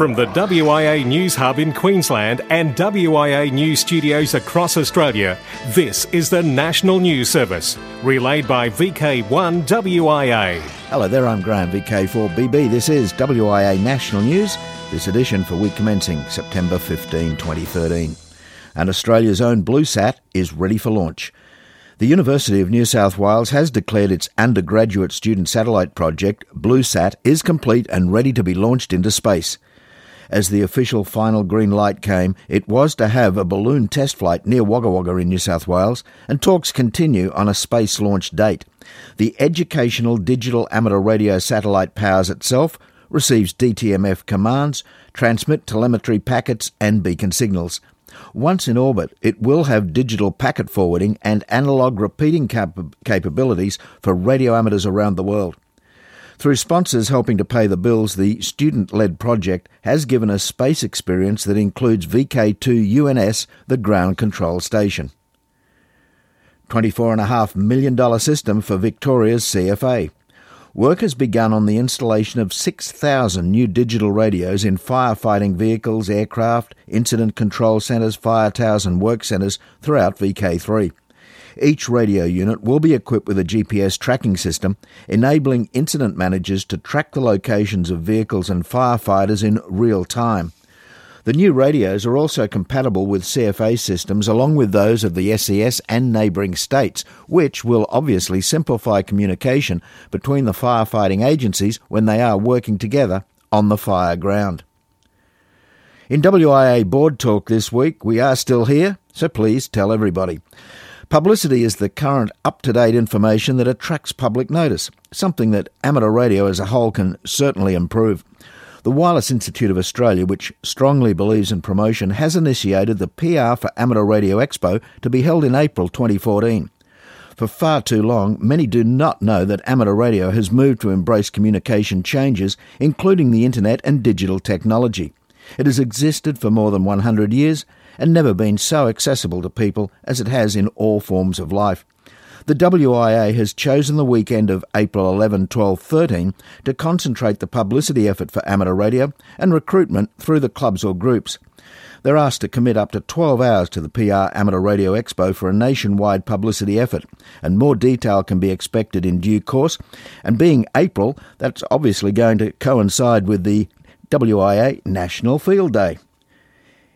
From the WIA News Hub in Queensland and WIA News Studios across Australia, this is the National News Service, relayed by VK1 WIA. Hello there, I'm Graham, VK4BB. This is WIA National News, this edition for week commencing September 15, 2013. And Australia's own BlueSat is ready for launch. The University of New South Wales has declared its undergraduate student satellite project, BlueSat, is complete and ready to be launched into space. As the official final green light came, it was to have a balloon test flight near Wagga Wagga in New South Wales, and talks continue on a space launch date. The educational digital amateur radio satellite powers itself, receives DTMF commands, transmit telemetry packets, and beacon signals. Once in orbit, it will have digital packet forwarding and analog repeating cap- capabilities for radio amateurs around the world. Through sponsors helping to pay the bills, the student led project has given us space experience that includes VK2 UNS, the ground control station. $24.5 million system for Victoria's CFA. Work has begun on the installation of 6,000 new digital radios in firefighting vehicles, aircraft, incident control centres, fire towers, and work centres throughout VK3. Each radio unit will be equipped with a GPS tracking system, enabling incident managers to track the locations of vehicles and firefighters in real time. The new radios are also compatible with CFA systems along with those of the SES and neighbouring states, which will obviously simplify communication between the firefighting agencies when they are working together on the fire ground. In WIA board talk this week, we are still here, so please tell everybody. Publicity is the current up to date information that attracts public notice, something that amateur radio as a whole can certainly improve. The Wireless Institute of Australia, which strongly believes in promotion, has initiated the PR for Amateur Radio Expo to be held in April 2014. For far too long, many do not know that amateur radio has moved to embrace communication changes, including the internet and digital technology. It has existed for more than 100 years and never been so accessible to people as it has in all forms of life. The WIA has chosen the weekend of April 11, 12, 13 to concentrate the publicity effort for amateur radio and recruitment through the clubs or groups. They're asked to commit up to 12 hours to the PR Amateur Radio Expo for a nationwide publicity effort, and more detail can be expected in due course. And being April, that's obviously going to coincide with the WIA National Field Day.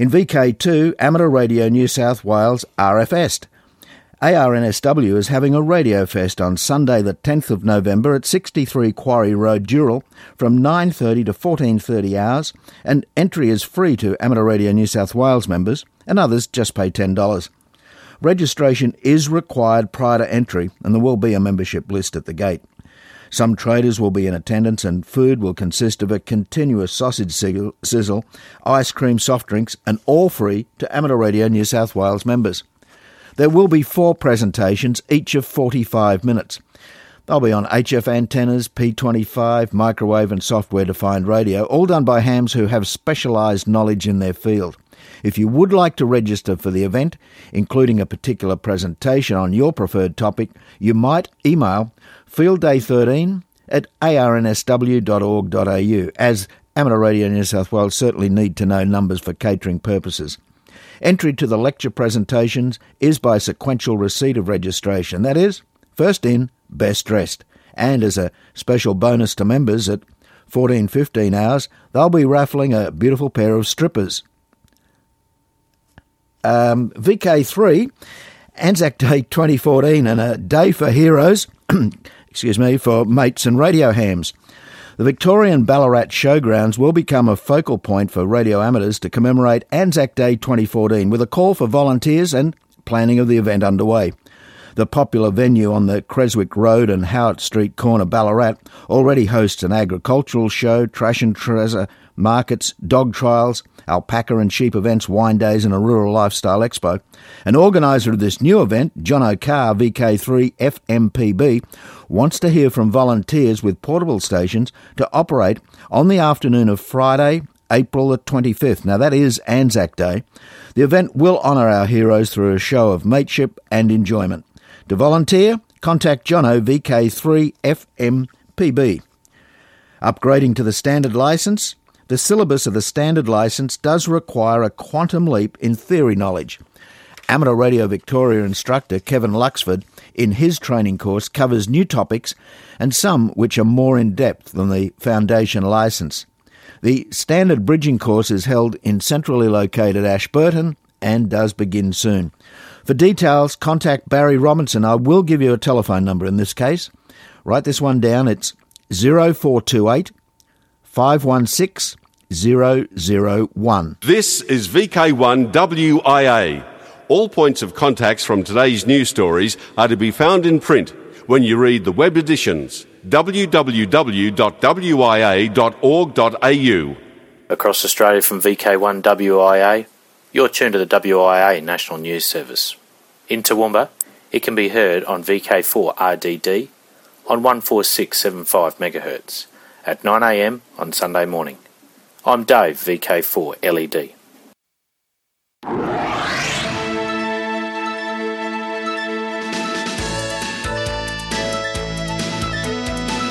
In VK2, Amateur Radio New South Wales RFest ARNSW is having a radio fest on Sunday the 10th of November at 63 Quarry Road, Dural from 9.30 to 14.30 hours and entry is free to Amateur Radio New South Wales members and others just pay $10. Registration is required prior to entry and there will be a membership list at the gate. Some traders will be in attendance and food will consist of a continuous sausage sizzle, ice cream, soft drinks and all free to Amateur Radio New South Wales members. There will be four presentations, each of 45 minutes. They'll be on HF antennas, P25, microwave, and software defined radio, all done by hams who have specialised knowledge in their field. If you would like to register for the event, including a particular presentation on your preferred topic, you might email fieldday13 at arnsw.org.au, as Amateur Radio New South Wales certainly need to know numbers for catering purposes. Entry to the lecture presentations is by sequential receipt of registration. That is, first in, best dressed. And as a special bonus to members at 14 15 hours, they'll be raffling a beautiful pair of strippers. Um, VK3, Anzac Day 2014, and a day for heroes, excuse me, for mates and radio hams. The Victorian Ballarat Showgrounds will become a focal point for radio amateurs to commemorate Anzac Day 2014 with a call for volunteers and planning of the event underway. The popular venue on the Creswick Road and Howard Street corner, Ballarat, already hosts an agricultural show, trash and treasure markets, dog trials, alpaca and sheep events, wine days, and a rural lifestyle expo. An organiser of this new event, John O'Carr, VK3 FMPB, wants to hear from volunteers with portable stations to operate on the afternoon of Friday, April the 25th. Now, that is Anzac Day. The event will honour our heroes through a show of mateship and enjoyment. To volunteer, contact Jono VK3 FMPB. Upgrading to the standard licence, the syllabus of the standard license does require a quantum leap in theory knowledge. Amateur Radio Victoria instructor Kevin Luxford, in his training course, covers new topics and some which are more in depth than the foundation license. The standard bridging course is held in centrally located Ashburton and does begin soon. For details, contact Barry Robinson. I will give you a telephone number in this case. Write this one down. It's 0428 516 001. This is VK1 WIA. All points of contacts from today's news stories are to be found in print when you read the web editions www.wia.org.au. Across Australia from VK1 WIA, you're tuned to the WIA National News Service. In Toowoomba, it can be heard on VK4 RDD on 14675 MHz at 9am on Sunday morning. I'm Dave, VK4 LED.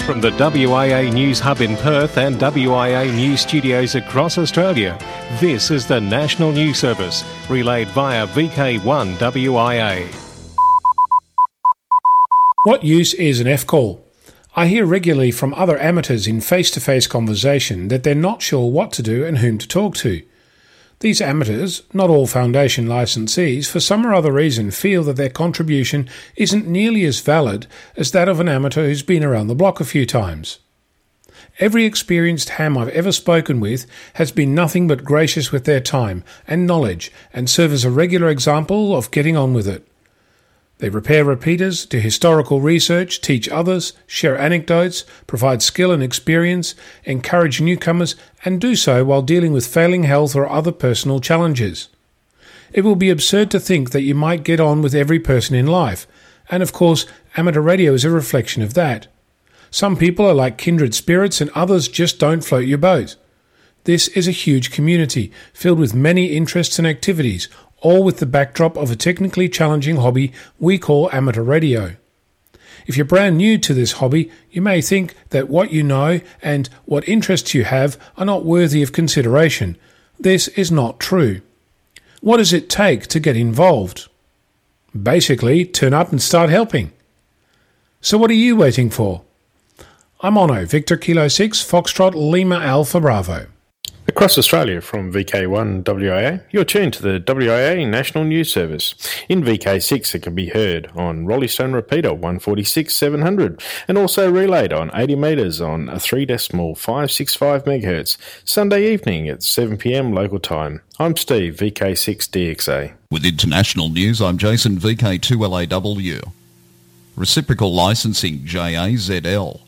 From the WIA News Hub in Perth and WIA News Studios across Australia, this is the National News Service, relayed via VK1 WIA. What use is an F call? I hear regularly from other amateurs in face to face conversation that they're not sure what to do and whom to talk to. These amateurs, not all foundation licensees, for some or other reason feel that their contribution isn't nearly as valid as that of an amateur who's been around the block a few times. Every experienced ham I've ever spoken with has been nothing but gracious with their time and knowledge and serve as a regular example of getting on with it. They repair repeaters, do historical research, teach others, share anecdotes, provide skill and experience, encourage newcomers, and do so while dealing with failing health or other personal challenges. It will be absurd to think that you might get on with every person in life, and of course, amateur radio is a reflection of that. Some people are like kindred spirits, and others just don't float your boat. This is a huge community, filled with many interests and activities, all with the backdrop of a technically challenging hobby we call amateur radio. If you're brand new to this hobby, you may think that what you know and what interests you have are not worthy of consideration. This is not true. What does it take to get involved? Basically, turn up and start helping. So, what are you waiting for? I'm Onno, Victor Kilo 6, Foxtrot Lima Alpha Bravo. Across Australia from VK1 WIA, you're tuned to the WIA National News Service. In VK6, it can be heard on Roleystone Repeater 146 700 and also relayed on 80 metres on a 3 decimal 565 MHz Sunday evening at 7pm local time. I'm Steve, VK6DXA. With international news, I'm Jason, VK2LAW. Reciprocal Licensing JAZL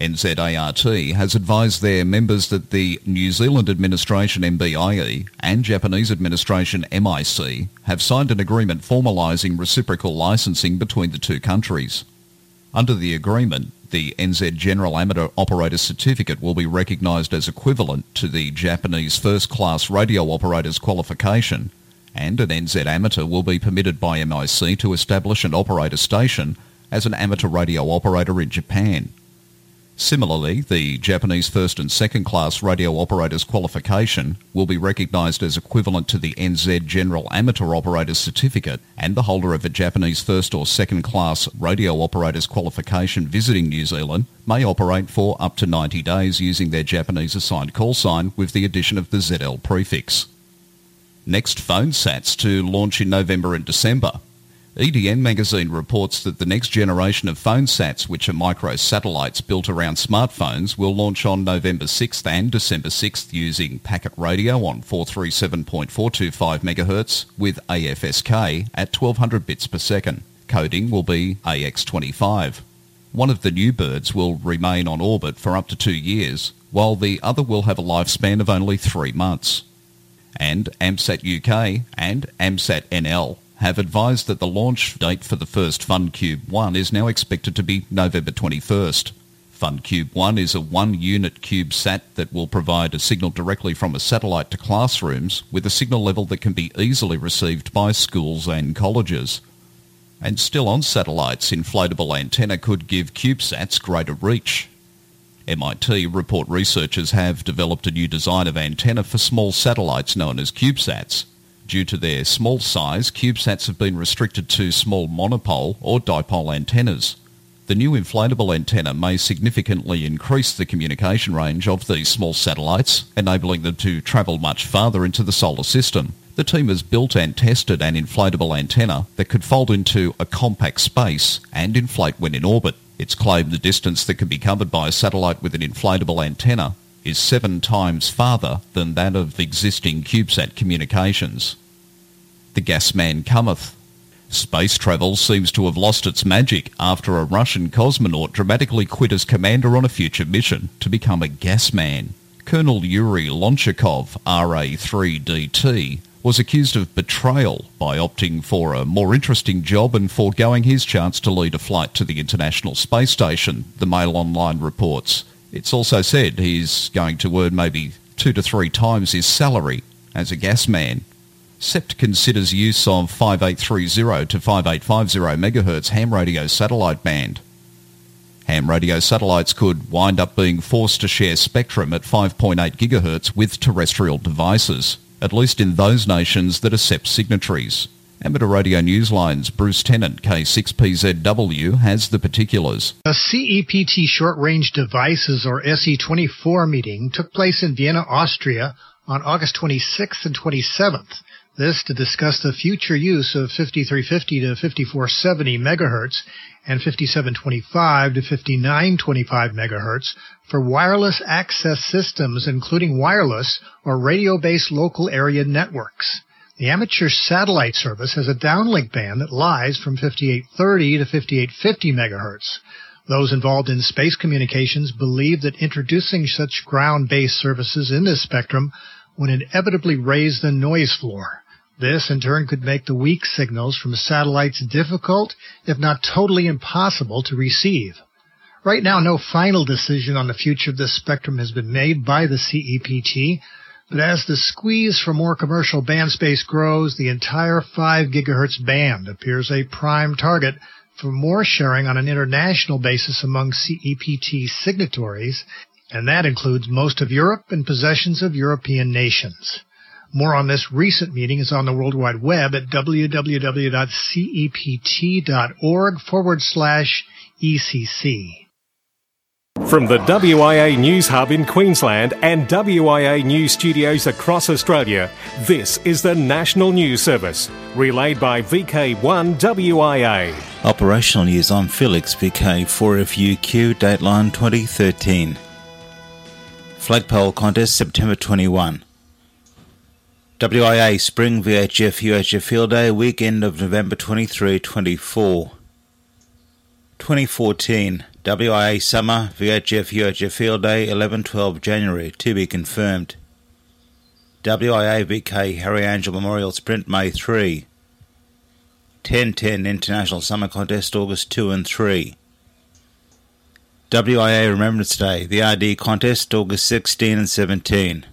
NZART has advised their members that the New Zealand administration MBIE and Japanese administration MIC have signed an agreement formalising reciprocal licensing between the two countries. Under the agreement, the NZ General Amateur Operator Certificate will be recognised as equivalent to the Japanese First Class Radio Operator's qualification, and an NZ Amateur will be permitted by MIC to establish and operate a station as an amateur radio operator in Japan. Similarly, the Japanese first and second class radio operators qualification will be recognised as equivalent to the NZ General Amateur Operator Certificate and the holder of a Japanese first or second class radio operators qualification visiting New Zealand may operate for up to 90 days using their Japanese assigned call sign with the addition of the ZL prefix. Next phone sats to launch in November and December. EDN magazine reports that the next generation of phone sats, which are micro satellites built around smartphones, will launch on November 6th and December 6th using packet radio on 437.425 MHz with AFSK at 1200 bits per second. Coding will be AX25. One of the new birds will remain on orbit for up to two years, while the other will have a lifespan of only three months. And AMSAT UK and AMSAT NL have advised that the launch date for the first FunCube 1 is now expected to be November 21st. FunCube 1 is a one-unit CubeSat that will provide a signal directly from a satellite to classrooms with a signal level that can be easily received by schools and colleges. And still on satellites, inflatable antenna could give CubeSats greater reach. MIT report researchers have developed a new design of antenna for small satellites known as CubeSats. Due to their small size, CubeSats have been restricted to small monopole or dipole antennas. The new inflatable antenna may significantly increase the communication range of these small satellites, enabling them to travel much farther into the solar system. The team has built and tested an inflatable antenna that could fold into a compact space and inflate when in orbit. It's claimed the distance that can be covered by a satellite with an inflatable antenna is seven times farther than that of existing CubeSat communications. The gas man cometh. Space travel seems to have lost its magic after a Russian cosmonaut dramatically quit as commander on a future mission to become a gas man. Colonel Yuri Lonchakov, RA-3DT, was accused of betrayal by opting for a more interesting job and foregoing his chance to lead a flight to the International Space Station, the Mail Online reports. It's also said he's going to earn maybe two to three times his salary as a gas man. CEPT considers use of 5830 to 5850 MHz ham radio satellite band. Ham radio satellites could wind up being forced to share spectrum at 5.8 GHz with terrestrial devices at least in those nations that are CEPT signatories. Amateur Radio Newsline's Bruce Tennant, K6PZW, has the particulars. A CEPT Short Range Devices or SE24 meeting took place in Vienna, Austria on August 26th and 27th. This to discuss the future use of 5350 to 5470 megahertz and 5725 to 5925 megahertz for wireless access systems including wireless or radio-based local area networks. The amateur satellite service has a downlink band that lies from 5830 to 5850 megahertz. Those involved in space communications believe that introducing such ground-based services in this spectrum would inevitably raise the noise floor. This, in turn, could make the weak signals from satellites difficult, if not totally impossible, to receive. Right now, no final decision on the future of this spectrum has been made by the CEPT, but as the squeeze for more commercial band space grows, the entire 5 gigahertz band appears a prime target for more sharing on an international basis among CEPT signatories, and that includes most of Europe and possessions of European nations. More on this recent meeting is on the World Wide Web at www.cept.org forward slash ECC. From the WIA News Hub in Queensland and WIA News Studios across Australia, this is the National News Service, relayed by VK1 WIA. Operational news on Felix VK4FUQ, Dateline 2013. Flagpole contest September 21. WIA Spring VHF UHF Field Day, weekend of November 23 24. 2014 WIA Summer VHF UHF Field Day 11 12 January, to be confirmed. WIA VK Harry Angel Memorial Sprint May 3. 1010 International Summer Contest August 2 and 3. WIA Remembrance Day, the RD Contest August 16 and 17.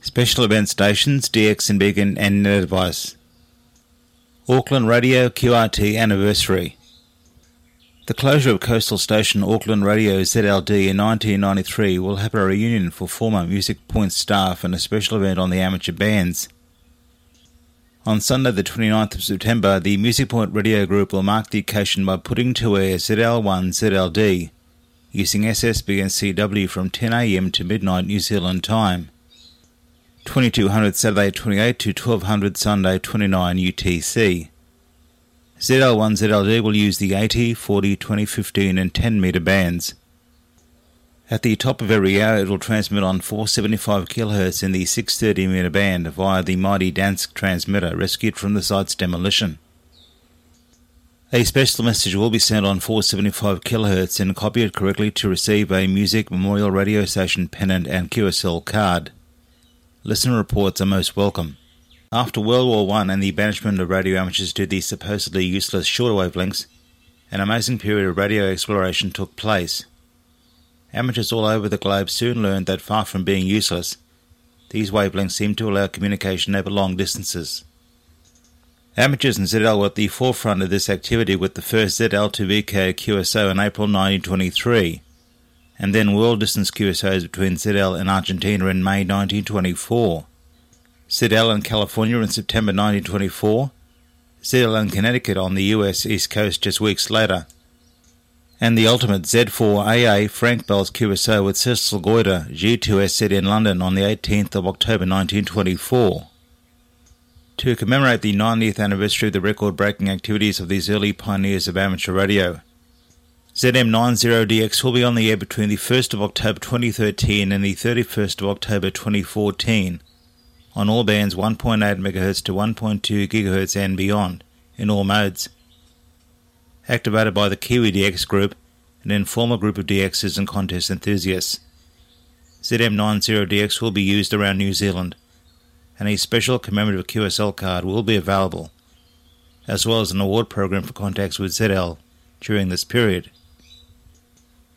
Special event stations, DX and Beacon and Net Advice. Auckland Radio QRT Anniversary. The closure of coastal station Auckland Radio ZLD in 1993 will have a reunion for former Musick Point staff and a special event on the amateur bands. On Sunday, the 29th of September, the Musick Point Radio Group will mark the occasion by putting to air ZL1 ZLD using SSB and CW from 10am to midnight New Zealand time. 2200 Saturday 28 to 1200 Sunday 29 UTC. ZL1 ZLD will use the 80, 40, 20, 15 and 10 metre bands. At the top of every hour it will transmit on 475 kHz in the 630 metre band via the mighty Dansk transmitter rescued from the site's demolition. A special message will be sent on 475 kHz and copied correctly to receive a Musick Memorial Radio Station pennant and QSL card. Listener reports are most welcome. After World War I and the banishment of radio amateurs to the supposedly useless shorter wavelengths, an amazing period of radio exploration took place. Amateurs all over the globe soon learned that far from being useless, these wavelengths seemed to allow communication over long distances. Amateurs in ZL were at the forefront of this activity with the first ZL2VK QSO in April 1923 and then world distance QSOs between ZL and Argentina in May 1924, ZL and California in September 1924, ZL and Connecticut on the US East Coast just weeks later, and the ultimate Z4AA Frank Bell's QSO with Cecil Goyder G2S in London on the 18th of October 1924. To commemorate the 90th anniversary of the record breaking activities of these early pioneers of amateur radio, ZM90DX will be on the air between the 1st of October 2013 and the 31st of October 2014 on all bands 1.8 MHz to 1.2 GHz and beyond in all modes. Activated by the Kiwi DX group, an informal group of DXs and contest enthusiasts. ZM90DX will be used around New Zealand, and a special commemorative QSL card will be available, as well as an award program for contacts with ZL during this period.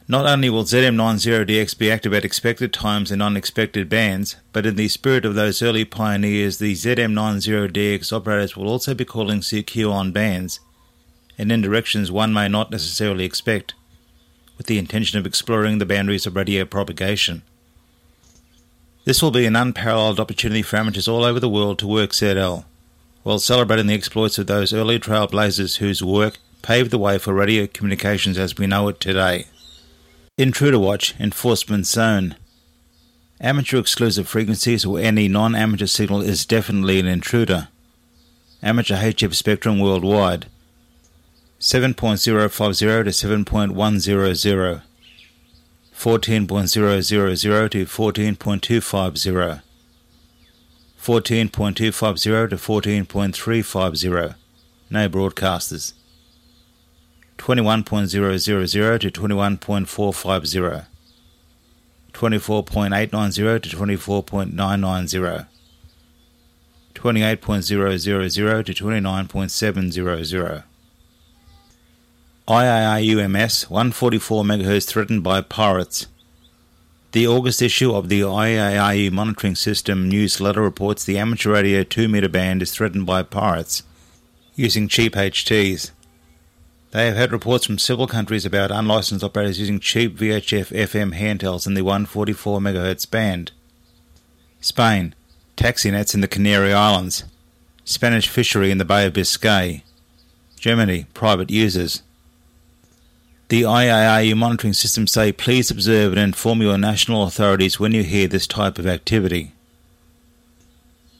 Not only will ZM90DX be active at expected times and unexpected bands, but in the spirit of those early pioneers, the ZM90DX operators will also be calling CQ on bands, and in directions one may not necessarily expect, with the intention of exploring the boundaries of radio propagation. This will be an unparalleled opportunity for amateurs all over the world to work ZL, while celebrating the exploits of those early trailblazers whose work paved the way for radio communications as we know it today. Intruder Watch Enforcement Zone. Amateur exclusive frequencies or any non amateur signal is definitely an intruder. Amateur HF spectrum worldwide 7.050 to 7.100, 14.000 to 14.250, 14.250 to 14.350. No broadcasters. 21.000 to 21.450, 24.890 to 24.990, 28.000 to 29.700. IARUMS 144 MHz threatened by pirates. The August issue of the IARU Monitoring System newsletter reports the amateur radio 2 meter band is threatened by pirates using cheap HTs. They have had reports from several countries about unlicensed operators using cheap VHF FM handhelds in the 144 MHz band. Spain, taxi nets in the Canary Islands. Spanish fishery in the Bay of Biscay. Germany, private users. The IARU monitoring systems say please observe and inform your national authorities when you hear this type of activity.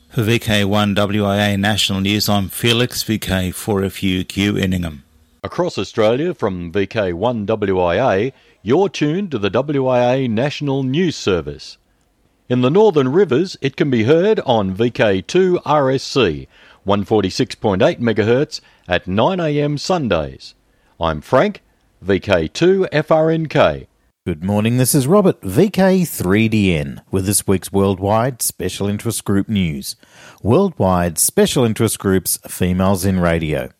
For VK1WIA National News, I'm Felix VK4FUQ in Ingham. Across Australia from VK1WIA, you're tuned to the WIA National News Service. In the Northern Rivers, it can be heard on VK2 RSC, 146.8 MHz at 9am Sundays. I'm Frank, VK2 FRNK. Good morning, this is Robert, VK3DN, with this week's Worldwide Special Interest Group news. Worldwide Special Interest Groups Females in Radio.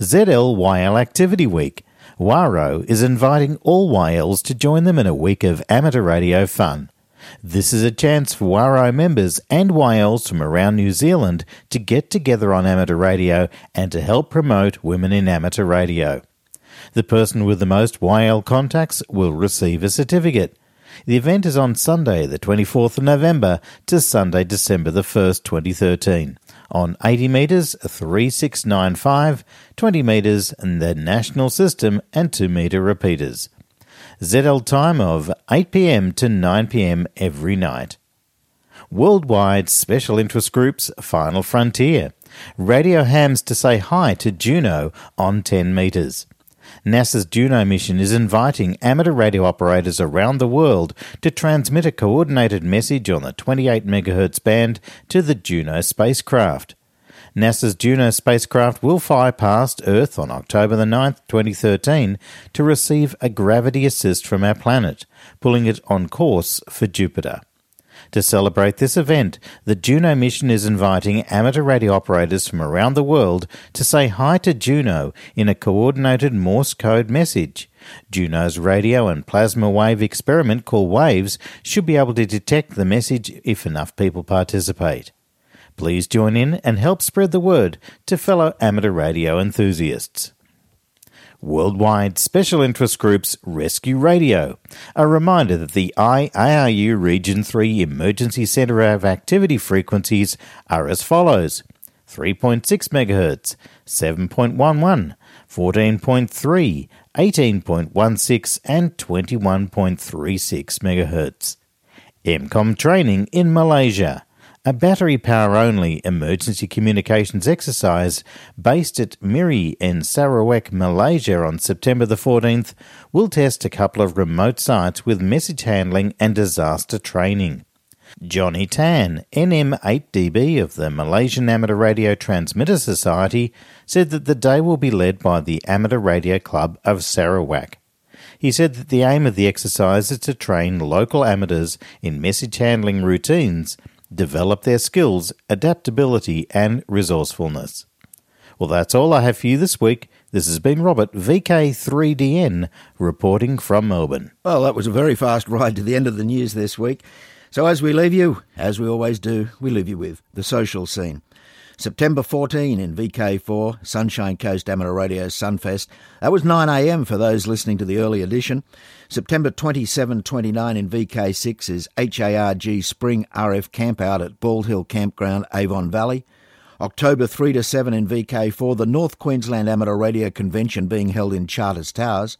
ZLYL Activity Week. WARO is inviting all YLs to join them in a week of amateur radio fun. This is a chance for WARO members and YLs from around New Zealand to get together on amateur radio and to help promote women in amateur radio. The person with the most YL contacts will receive a certificate. The event is on Sunday, the 24th of November to Sunday, December the 1st, 2013 on 80 metres 3695, 20 metres and the national system and 2 metre repeaters. ZL time of 8pm to 9pm every night. Worldwide Special Interest Groups Final Frontier. Radio hams to say hi to Juno on 10 metres. NASA's Juno mission is inviting amateur radio operators around the world to transmit a coordinated message on the 28 MHz band to the Juno spacecraft. NASA's Juno spacecraft will fly past Earth on October the 9th, 2013 to receive a gravity assist from our planet, pulling it on course for Jupiter. To celebrate this event, the Juno mission is inviting amateur radio operators from around the world to say hi to Juno in a coordinated Morse code message. Juno's radio and plasma wave experiment called WAVES should be able to detect the message if enough people participate. Please join in and help spread the word to fellow amateur radio enthusiasts. Worldwide Special Interest Groups Rescue Radio. A reminder that the IARU Region 3 Emergency Centre of Activity frequencies are as follows 3.6 MHz, 7.11, 14.3, 18.16, and 21.36 MHz. MCOM training in Malaysia a battery power only emergency communications exercise based at Miri in Sarawak, Malaysia on September the 14th will test a couple of remote sites with message handling and disaster training. Johnny Tan, NM8DB of the Malaysian Amateur Radio Transmitter Society, said that the day will be led by the Amateur Radio Club of Sarawak. He said that the aim of the exercise is to train local amateurs in message handling routines develop their skills, adaptability, and resourcefulness. Well, that's all I have for you this week. This has been Robert, VK3DN, reporting from Melbourne. Well, that was a very fast ride to the end of the news this week. So, as we leave you, as we always do, we leave you with the social scene. September 14 in VK4, Sunshine Coast Amateur Radio Sunfest. That was 9am for those listening to the early edition. September 27 29 in VK6 is HARG Spring RF Campout at Bald Hill Campground, Avon Valley. October 3 to 7 in VK4, the North Queensland Amateur Radio Convention being held in Charters Towers.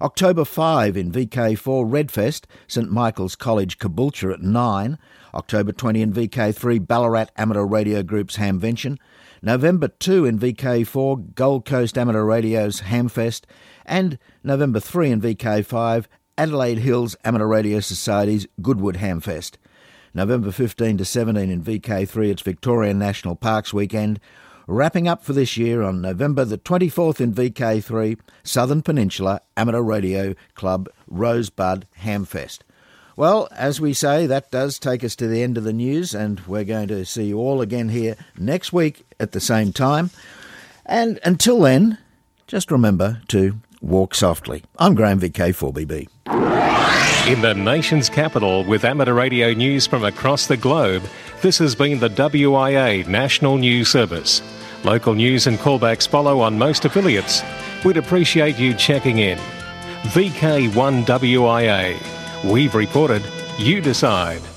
October 5 in VK4, Redfest, St Michael's College, Caboolture at 9. October 20 in VK3, Ballarat Amateur Radio Group's Hamvention. November 2 in VK4, Gold Coast Amateur Radio's Hamfest. And November 3 in VK5, Adelaide Hills Amateur Radio Society's Goodwood Hamfest. November 15 to 17 in VK3, it's Victorian National Parks Weekend. Wrapping up for this year on November the 24th in VK3, Southern Peninsula Amateur Radio Club Rosebud Hamfest. Well, as we say, that does take us to the end of the news, and we're going to see you all again here next week at the same time. And until then, just remember to walk softly. I'm Graham VK4BB. In the nation's capital, with amateur radio news from across the globe, this has been the WIA National News Service. Local news and callbacks follow on most affiliates. We'd appreciate you checking in. VK1WIA We've reported, you decide.